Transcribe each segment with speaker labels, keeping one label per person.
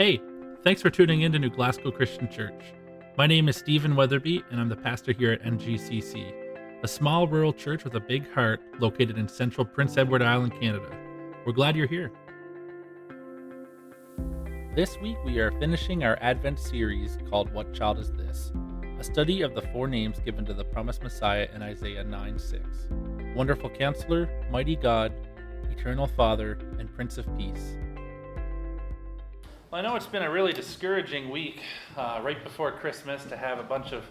Speaker 1: Hey, thanks for tuning in to New Glasgow Christian Church. My name is Stephen Weatherby, and I'm the pastor here at NGCC, a small rural church with a big heart located in central Prince Edward Island, Canada. We're glad you're here. This week, we are finishing our Advent series called What Child Is This? A study of the four names given to the promised Messiah in Isaiah 9 6 Wonderful Counselor, Mighty God, Eternal Father, and Prince of Peace. Well, I know it's been a really discouraging week uh, right before Christmas to have a bunch of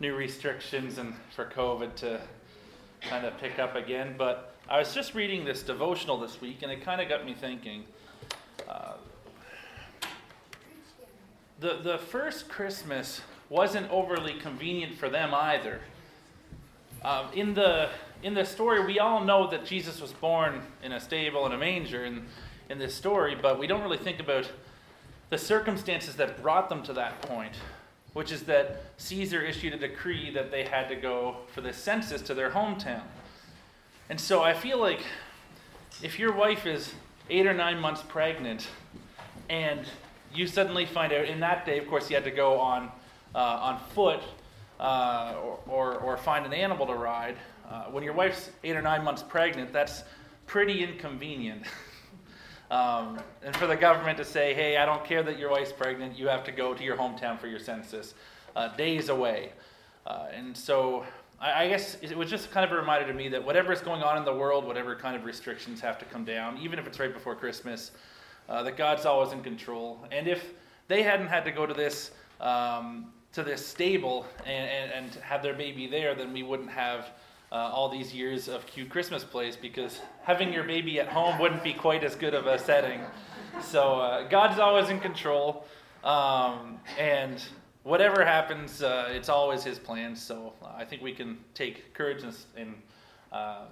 Speaker 1: new restrictions and for COVID to kind of pick up again. But I was just reading this devotional this week, and it kind of got me thinking. Uh, the the first Christmas wasn't overly convenient for them either. Uh, in the in the story, we all know that Jesus was born in a stable in a manger in in this story, but we don't really think about the circumstances that brought them to that point, which is that Caesar issued a decree that they had to go for the census to their hometown. And so I feel like if your wife is eight or nine months pregnant and you suddenly find out in that day, of course, you had to go on, uh, on foot uh, or, or, or, find an animal to ride. Uh, when your wife's eight or nine months pregnant, that's pretty inconvenient. Um, and for the government to say, hey, I don't care that your wife's pregnant, you have to go to your hometown for your census, uh, days away. Uh, and so I, I, guess it was just kind of a reminder to me that whatever is going on in the world, whatever kind of restrictions have to come down, even if it's right before Christmas, uh, that God's always in control. And if they hadn't had to go to this, um, to this stable and, and, and have their baby there, then we wouldn't have uh, all these years of cute Christmas plays because having your baby at home wouldn't be quite as good of a setting. So uh, God's always in control, um, and whatever happens, uh, it's always His plan. So uh, I think we can take courage and and, uh,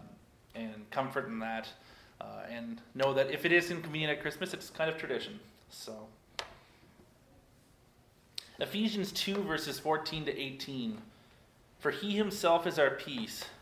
Speaker 1: and comfort in that, uh, and know that if it is inconvenient at Christmas, it's kind of tradition. So. Ephesians 2, verses 14 to 18. For he himself is our peace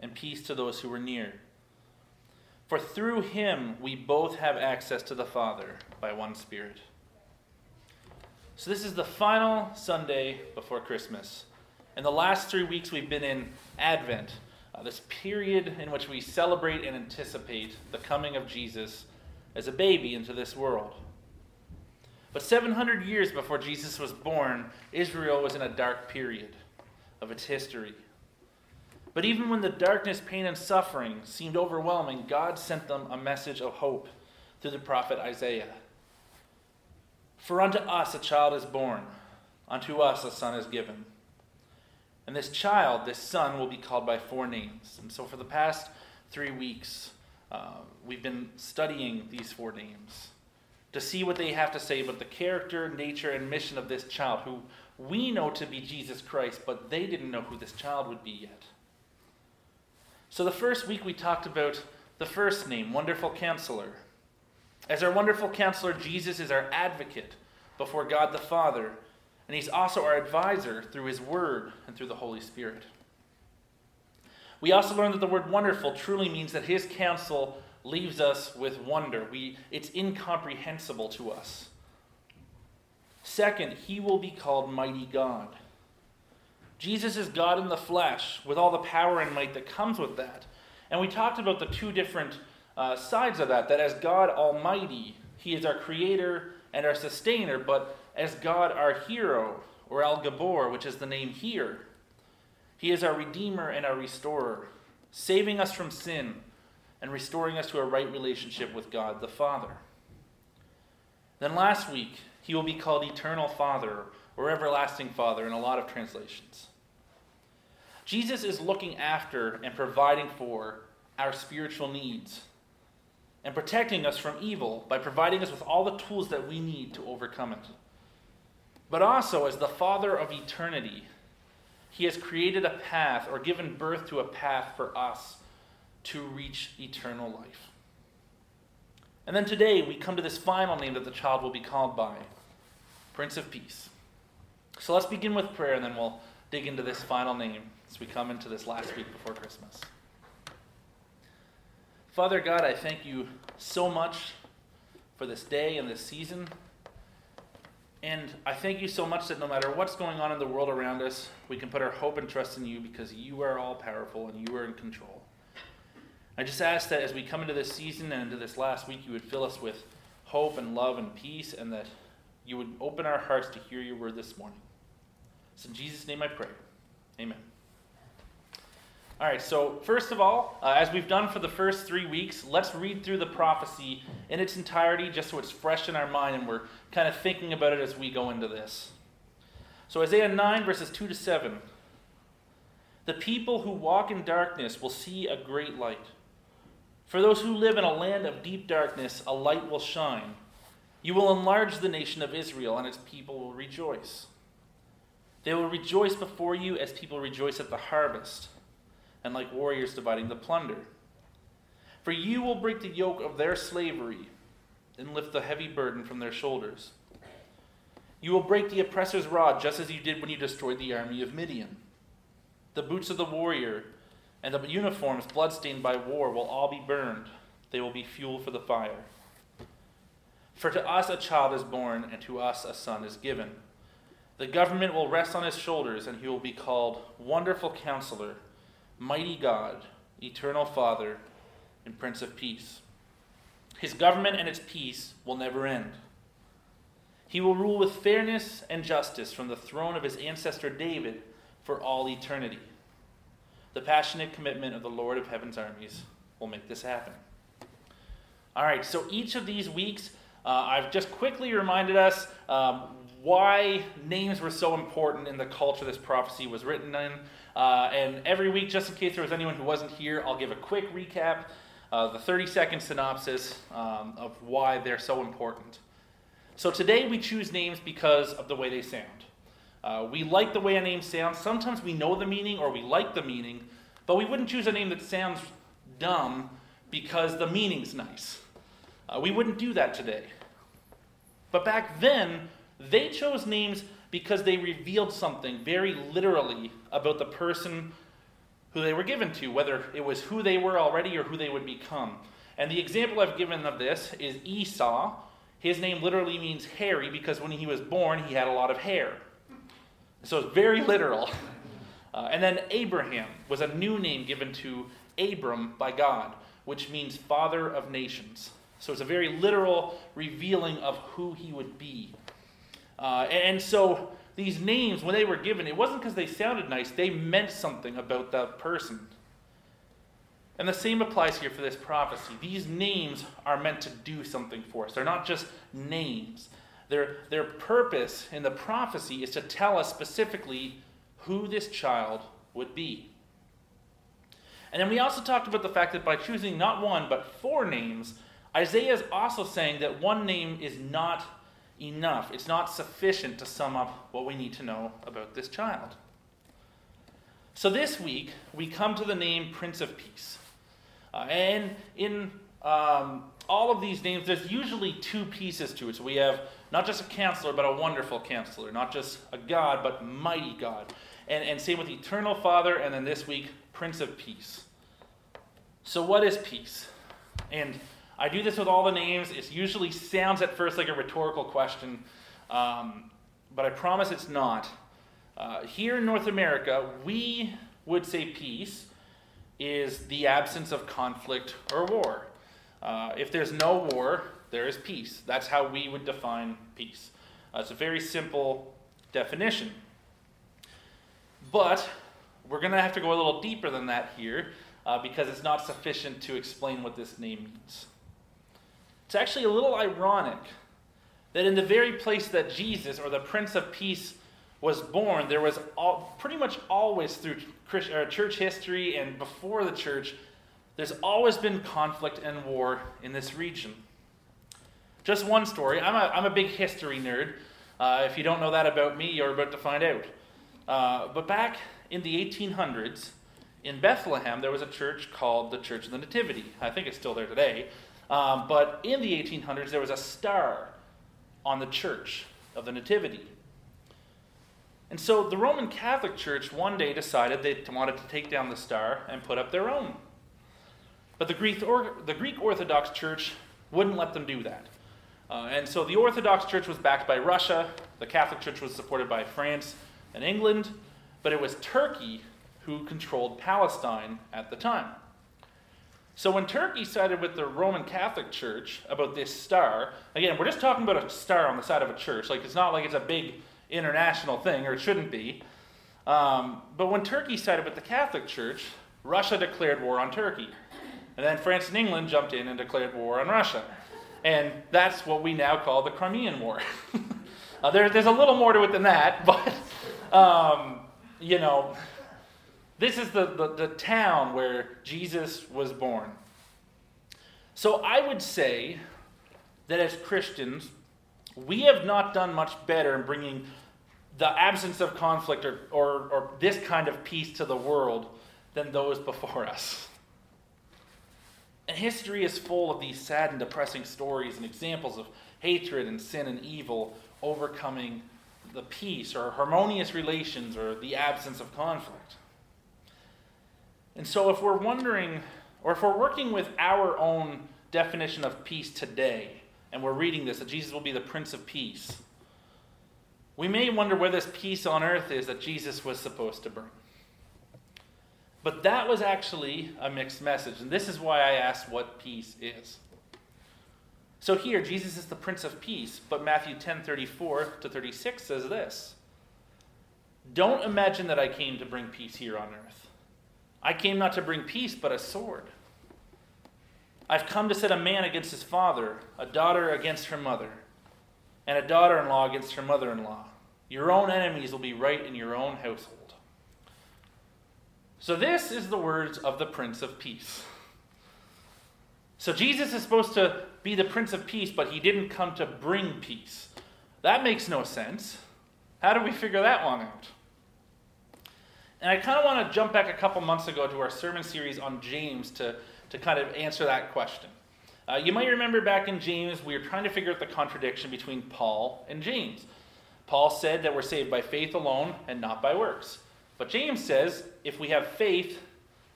Speaker 1: and peace to those who were near. For through him we both have access to the Father by one Spirit. So, this is the final Sunday before Christmas. In the last three weeks, we've been in Advent, uh, this period in which we celebrate and anticipate the coming of Jesus as a baby into this world. But 700 years before Jesus was born, Israel was in a dark period of its history. But even when the darkness, pain, and suffering seemed overwhelming, God sent them a message of hope through the prophet Isaiah. For unto us a child is born, unto us a son is given. And this child, this son, will be called by four names. And so for the past three weeks, uh, we've been studying these four names to see what they have to say about the character, nature, and mission of this child, who we know to be Jesus Christ, but they didn't know who this child would be yet. So, the first week we talked about the first name, Wonderful Counselor. As our wonderful counselor, Jesus is our advocate before God the Father, and he's also our advisor through his word and through the Holy Spirit. We also learned that the word wonderful truly means that his counsel leaves us with wonder. We, it's incomprehensible to us. Second, he will be called Mighty God. Jesus is God in the flesh with all the power and might that comes with that. And we talked about the two different uh, sides of that that as God Almighty, He is our creator and our sustainer, but as God our hero, or El Gibbor, which is the name here, He is our redeemer and our restorer, saving us from sin and restoring us to a right relationship with God the Father. Then last week, He will be called Eternal Father or Everlasting Father in a lot of translations. Jesus is looking after and providing for our spiritual needs and protecting us from evil by providing us with all the tools that we need to overcome it. but also as the Father of eternity. He has created a path or given birth to a path for us to reach eternal life. And then today we come to this final name that the child will be called by Prince of Peace. So let's begin with prayer and then we'll dig into this final name as we come into this last week before Christmas. Father God, I thank you so much for this day and this season. And I thank you so much that no matter what's going on in the world around us, we can put our hope and trust in you because you are all powerful and you are in control. I just ask that as we come into this season and into this last week, you would fill us with hope and love and peace, and that you would open our hearts to hear your word this morning. It's in Jesus' name I pray. Amen. All right, so first of all, uh, as we've done for the first three weeks, let's read through the prophecy in its entirety just so it's fresh in our mind and we're kind of thinking about it as we go into this. So, Isaiah 9, verses 2 to 7. The people who walk in darkness will see a great light. For those who live in a land of deep darkness, a light will shine. You will enlarge the nation of Israel, and its people will rejoice. They will rejoice before you as people rejoice at the harvest, and like warriors dividing the plunder. For you will break the yoke of their slavery and lift the heavy burden from their shoulders. You will break the oppressor's rod, just as you did when you destroyed the army of Midian. The boots of the warrior and the uniforms bloodstained by war will all be burned. They will be fuel for the fire. For to us a child is born, and to us a son is given. The government will rest on his shoulders, and he will be called Wonderful Counselor, Mighty God, Eternal Father, and Prince of Peace. His government and its peace will never end. He will rule with fairness and justice from the throne of his ancestor David for all eternity. The passionate commitment of the Lord of Heaven's armies will make this happen. All right, so each of these weeks, uh, I've just quickly reminded us um, why names were so important in the culture this prophecy was written in. Uh, and every week, just in case there was anyone who wasn't here, I'll give a quick recap, uh, the 30 second synopsis um, of why they're so important. So today we choose names because of the way they sound. Uh, we like the way a name sounds. Sometimes we know the meaning or we like the meaning, but we wouldn't choose a name that sounds dumb because the meaning's nice. Uh, we wouldn't do that today. But back then, they chose names because they revealed something very literally about the person who they were given to, whether it was who they were already or who they would become. And the example I've given of this is Esau. His name literally means hairy because when he was born, he had a lot of hair. So it's very literal. Uh, and then Abraham was a new name given to Abram by God, which means father of nations. So it's a very literal revealing of who he would be. Uh, and so these names, when they were given, it wasn't because they sounded nice, they meant something about that person. And the same applies here for this prophecy. These names are meant to do something for us, they're not just names. Their, their purpose in the prophecy is to tell us specifically who this child would be. And then we also talked about the fact that by choosing not one, but four names, Isaiah is also saying that one name is not enough. It's not sufficient to sum up what we need to know about this child. So this week, we come to the name Prince of Peace. Uh, and in um, all of these names, there's usually two pieces to it. So we have not just a counselor, but a wonderful counselor. Not just a God, but mighty God. And, and same with eternal Father, and then this week, Prince of Peace. So, what is peace? And I do this with all the names. It usually sounds at first like a rhetorical question, um, but I promise it's not. Uh, here in North America, we would say peace is the absence of conflict or war. Uh, if there's no war, there is peace. That's how we would define peace. Uh, it's a very simple definition. But we're going to have to go a little deeper than that here uh, because it's not sufficient to explain what this name means. It's actually a little ironic that in the very place that Jesus, or the Prince of Peace, was born, there was all, pretty much always through church history and before the church, there's always been conflict and war in this region. Just one story. I'm a, I'm a big history nerd. Uh, if you don't know that about me, you're about to find out. Uh, but back in the 1800s, in Bethlehem, there was a church called the Church of the Nativity. I think it's still there today. Um, but in the 1800s, there was a star on the church of the Nativity. And so the Roman Catholic Church one day decided they wanted to take down the star and put up their own. But the Greek, or, the Greek Orthodox Church wouldn't let them do that. Uh, and so the Orthodox Church was backed by Russia, the Catholic Church was supported by France and England, but it was Turkey who controlled Palestine at the time. So when Turkey sided with the Roman Catholic Church about this star, again, we're just talking about a star on the side of a church. Like it's not like it's a big international thing, or it shouldn't be. Um, but when Turkey sided with the Catholic Church, Russia declared war on Turkey. And then France and England jumped in and declared war on Russia. And that's what we now call the Crimean War. uh, there, there's a little more to it than that, but, um, you know, this is the, the, the town where Jesus was born. So I would say that as Christians, we have not done much better in bringing the absence of conflict or, or, or this kind of peace to the world than those before us. And history is full of these sad and depressing stories and examples of hatred and sin and evil overcoming the peace or harmonious relations or the absence of conflict. And so, if we're wondering, or if we're working with our own definition of peace today, and we're reading this, that Jesus will be the Prince of Peace, we may wonder where this peace on earth is that Jesus was supposed to bring. But that was actually a mixed message, and this is why I asked what peace is. So here, Jesus is the Prince of Peace, but Matthew 10 34 to 36 says this Don't imagine that I came to bring peace here on earth. I came not to bring peace, but a sword. I've come to set a man against his father, a daughter against her mother, and a daughter in law against her mother in law. Your own enemies will be right in your own household. So, this is the words of the Prince of Peace. So, Jesus is supposed to be the Prince of Peace, but he didn't come to bring peace. That makes no sense. How do we figure that one out? And I kind of want to jump back a couple months ago to our sermon series on James to, to kind of answer that question. Uh, you might remember back in James, we were trying to figure out the contradiction between Paul and James. Paul said that we're saved by faith alone and not by works. But James says if we have faith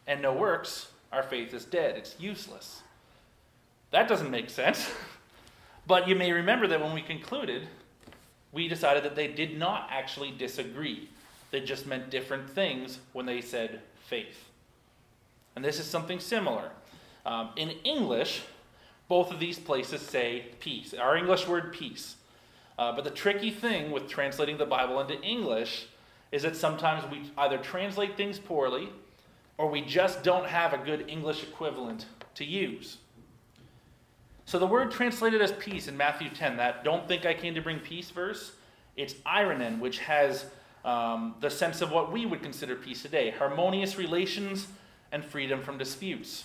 Speaker 1: and no works, our faith is dead. It's useless. That doesn't make sense. but you may remember that when we concluded, we decided that they did not actually disagree. They just meant different things when they said faith. And this is something similar. Um, in English, both of these places say peace, our English word peace. Uh, but the tricky thing with translating the Bible into English is that sometimes we either translate things poorly or we just don't have a good English equivalent to use. So the word translated as peace in Matthew 10, that don't think I came to bring peace verse, it's eirene, which has um, the sense of what we would consider peace today harmonious relations and freedom from disputes,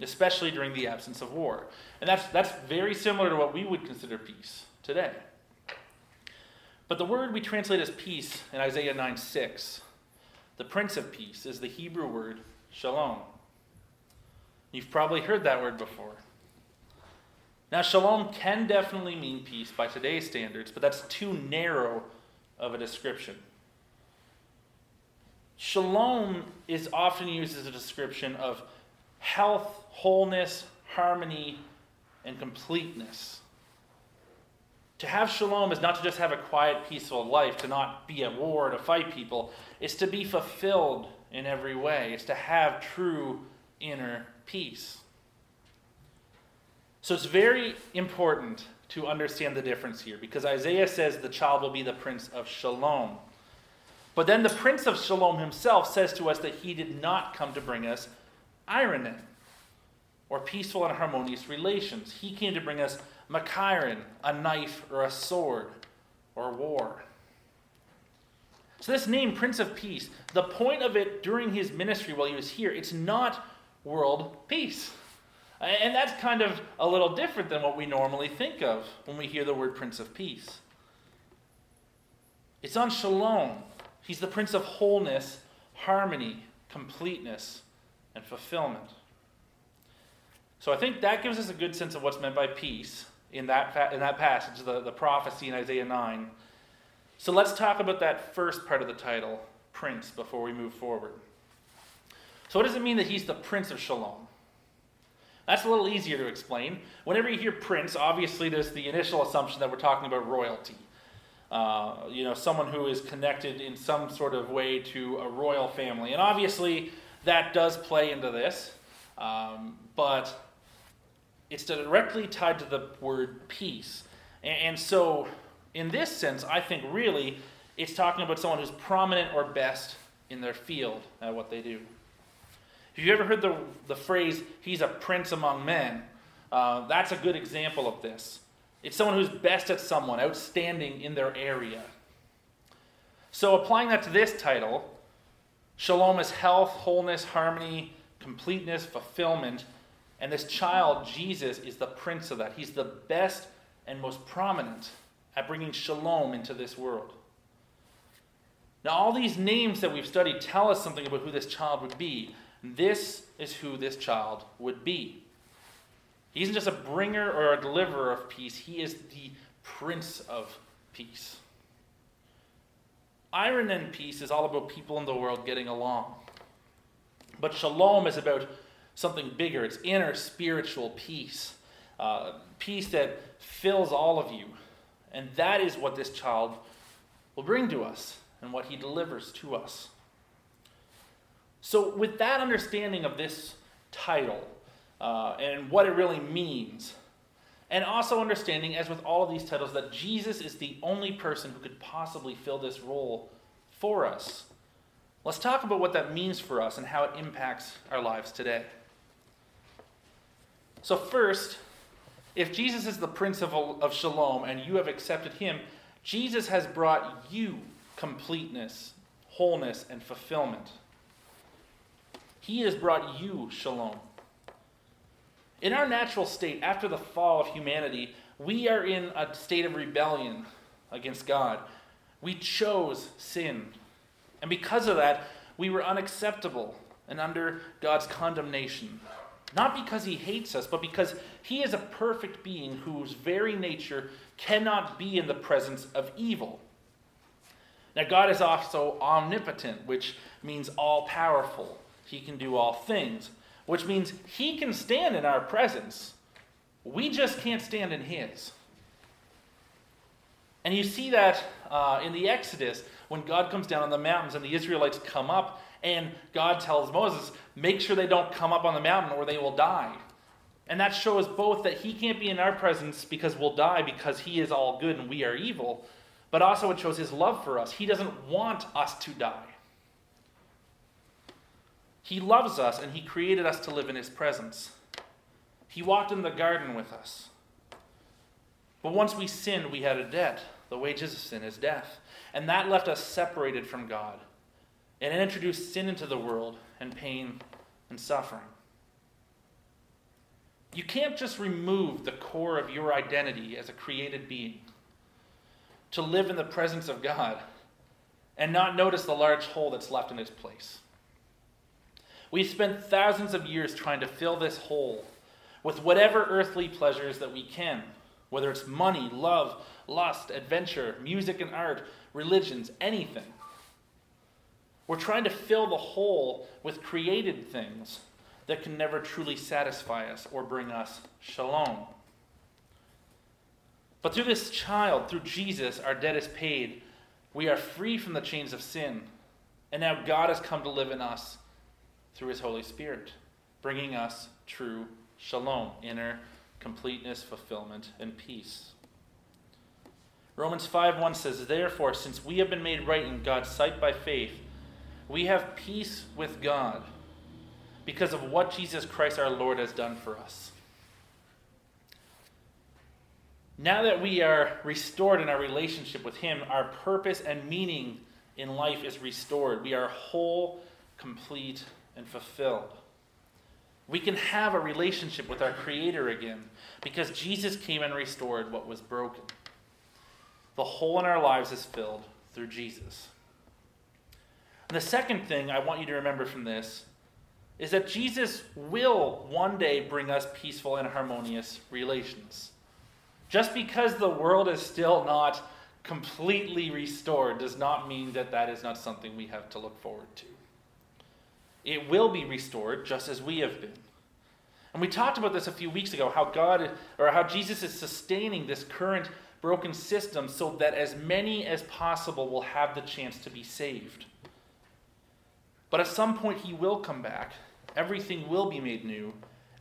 Speaker 1: especially during the absence of war. And that's, that's very similar to what we would consider peace today. But the word we translate as peace in Isaiah 9 6, the Prince of Peace, is the Hebrew word shalom. You've probably heard that word before. Now, shalom can definitely mean peace by today's standards, but that's too narrow of a description. Shalom is often used as a description of health, wholeness, harmony, and completeness. To have shalom is not to just have a quiet, peaceful life, to not be at war, to fight people. It's to be fulfilled in every way. It's to have true inner peace. So it's very important to understand the difference here because Isaiah says the child will be the prince of shalom. But then the prince of shalom himself says to us that he did not come to bring us eirene, or peaceful and harmonious relations. He came to bring us machairan, a knife or a sword or war. So, this name, Prince of Peace, the point of it during his ministry while he was here, it's not world peace. And that's kind of a little different than what we normally think of when we hear the word Prince of Peace. It's on shalom. He's the Prince of wholeness, harmony, completeness, and fulfillment. So I think that gives us a good sense of what's meant by peace in that, fa- in that passage, the, the prophecy in Isaiah 9. So let's talk about that first part of the title, Prince, before we move forward. So, what does it mean that he's the Prince of Shalom? That's a little easier to explain. Whenever you hear Prince, obviously there's the initial assumption that we're talking about royalty. Uh, you know, someone who is connected in some sort of way to a royal family. And obviously that does play into this, um, but it's directly tied to the word peace. And, and so, in this sense, I think really it's talking about someone who's prominent or best in their field at what they do. Have you ever heard the, the phrase, he's a prince among men? Uh, that's a good example of this. It's someone who's best at someone, outstanding in their area. So, applying that to this title, shalom is health, wholeness, harmony, completeness, fulfillment. And this child, Jesus, is the prince of that. He's the best and most prominent at bringing shalom into this world. Now, all these names that we've studied tell us something about who this child would be. This is who this child would be. He isn't just a bringer or a deliverer of peace, he is the Prince of Peace. Eirene peace is all about people in the world getting along. But shalom is about something bigger. It's inner spiritual peace, uh, peace that fills all of you. And that is what this child will bring to us and what he delivers to us. So, with that understanding of this title uh, and what it really means, and also understanding, as with all of these titles, that Jesus is the only person who could possibly fill this role for us, let's talk about what that means for us and how it impacts our lives today. So, first, if Jesus is the Prince of, of Shalom and you have accepted him, Jesus has brought you completeness, wholeness, and fulfillment. He has brought you shalom. In our natural state, after the fall of humanity, we are in a state of rebellion against God. We chose sin. And because of that, we were unacceptable and under God's condemnation. Not because he hates us, but because he is a perfect being whose very nature cannot be in the presence of evil. Now, God is also omnipotent, which means all powerful. He can do all things, which means He can stand in our presence. We just can't stand in His. And you see that uh, in the Exodus when God comes down on the mountains and the Israelites come up, and God tells Moses, make sure they don't come up on the mountain or they will die. And that shows both that He can't be in our presence because we'll die because He is all good and we are evil, but also it shows His love for us. He doesn't want us to die. He loves us and He created us to live in His presence. He walked in the garden with us. But once we sinned, we had a debt. The wages of sin is death. And that left us separated from God. And it introduced sin into the world and pain and suffering. You can't just remove the core of your identity as a created being to live in the presence of God and not notice the large hole that's left in its place. We've spent thousands of years trying to fill this hole with whatever earthly pleasures that we can whether it's money, love, lust, adventure, music and art, religions, anything. We're trying to fill the hole with created things that can never truly satisfy us or bring us shalom. But through this child, through Jesus, our debt is paid. We are free from the chains of sin. And now God has come to live in us through his Holy Spirit, bringing us true shalom, inner completeness, fulfillment, and peace. Romans 5:1 says, Therefore, since we have been made right in God's sight by faith, we have peace with God because of what Jesus Christ our Lord has done for us. Now that we are restored in our relationship with Him, our purpose and meaning in life is restored. We are whole, complete, and fulfilled. We can have a relationship with our Creator again because Jesus came and restored what was broken. The hole in our lives is filled through Jesus. And the second thing I want you to remember from this is that Jesus will one day bring us peaceful and harmonious relations. Just because the world is still not completely restored does not mean that that is not something we have to look forward to. It will be restored just as we have been. And we talked about this a few weeks ago how God or how Jesus is sustaining this current broken system so that as many as possible will have the chance to be saved. But at some point he will come back. Everything will be made new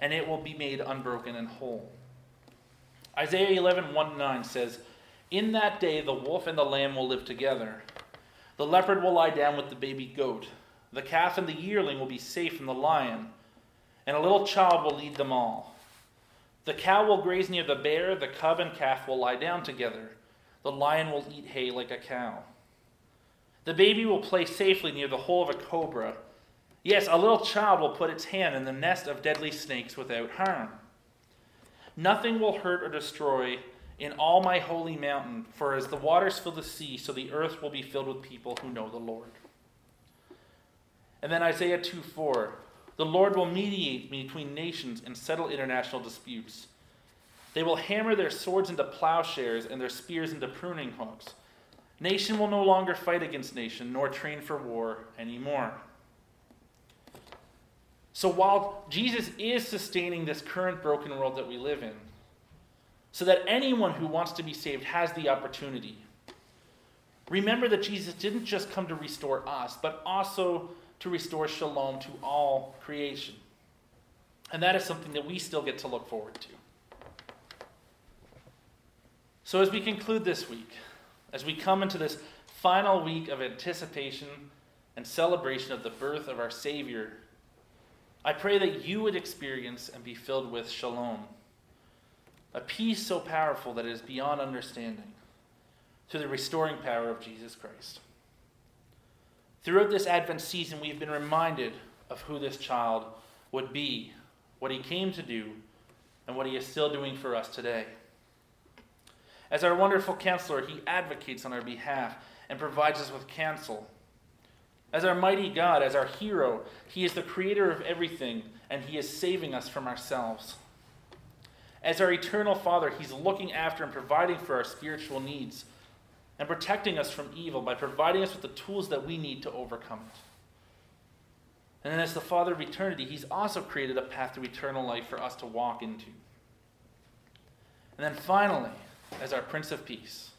Speaker 1: and it will be made unbroken and whole. Isaiah 11, 1 9 says, In that day the wolf and the lamb will live together. The leopard will lie down with the baby goat. The calf and the yearling will be safe from the lion, and a little child will lead them all. The cow will graze near the bear, the cub and calf will lie down together. The lion will eat hay like a cow. The baby will play safely near the hole of a cobra. Yes, a little child will put its hand in the nest of deadly snakes without harm. Nothing will hurt or destroy in all my holy mountain, for as the waters fill the sea, so the earth will be filled with people who know the Lord. And then Isaiah 2 4 The Lord will mediate between nations and settle international disputes. They will hammer their swords into plowshares and their spears into pruning hooks. Nation will no longer fight against nation, nor train for war anymore. So while Jesus is sustaining this current broken world that we live in, so that anyone who wants to be saved has the opportunity, remember that Jesus didn't just come to restore us, but also to restore shalom to all creation. And that is something that we still get to look forward to. So, as we conclude this week, as we come into this final week of anticipation and celebration of the birth of our Savior, I pray that you would experience and be filled with shalom, a peace so powerful that it is beyond understanding, through the restoring power of Jesus Christ. Throughout this Advent season, we've been reminded of who this child would be, what he came to do, and what he is still doing for us today. As our wonderful counselor, he advocates on our behalf and provides us with counsel. As our mighty God, as our hero, he is the creator of everything, and he is saving us from ourselves. As our eternal Father, he's looking after and providing for our spiritual needs and protecting us from evil by providing us with the tools that we need to overcome it. And then, as the Father of eternity, He's also created a path to eternal life for us to walk into. And then finally, as our Prince of Peace,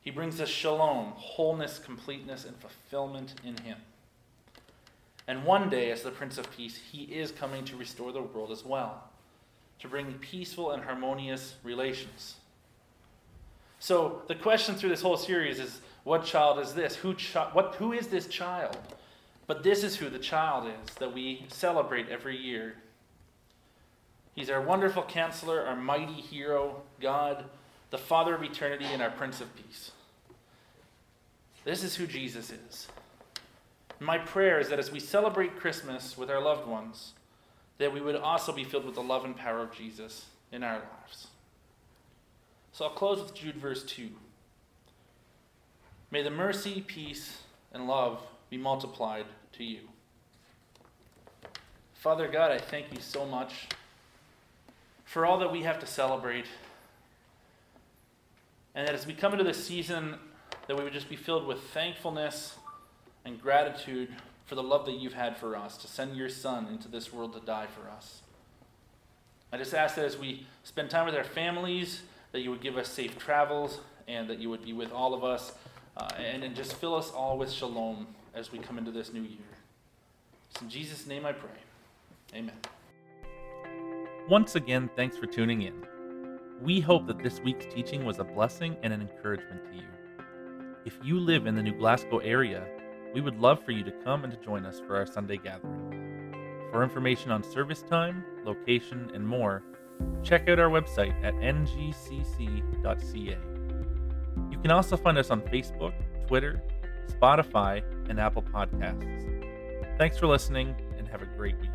Speaker 1: He brings us shalom, wholeness, completeness, and fulfillment in Him. And one day, as the Prince of Peace, He is coming to restore the world as well, to bring peaceful and harmonious relations. So the question through this whole series is what child is this? Who, what, who is this child? But this is who the child is that we celebrate every year. He's our wonderful counselor, our mighty hero, God, the Father of eternity, and our Prince of Peace. This is who Jesus is. My prayer is that as we celebrate Christmas with our loved ones, that we would also be filled with the love and power of Jesus in our lives. So I'll close with Jude verse 2. May the mercy, peace, and love be multiplied to you. Father God, I thank you so much for all that we have to celebrate. And that as we come into this season, that we would just be filled with thankfulness and gratitude for the love that you've had for us, to send your Son into this world to die for us. I just ask that as we spend time with our families, that you would give us safe travels, and that you would be with all of us, uh, and, and just fill us all with shalom as we come into this new year. It's in Jesus' name I pray. Amen.
Speaker 2: Once again, thanks for tuning in. We hope that this week's teaching was a blessing and an encouragement to you. If you live in the New Glasgow area, we would love for you to come and to join us for our Sunday gathering. For information on service time, location, and more, check out our website at ngcc.ca. You can also find us on Facebook, Twitter, Spotify, and Apple Podcasts. Thanks for listening and have a great week.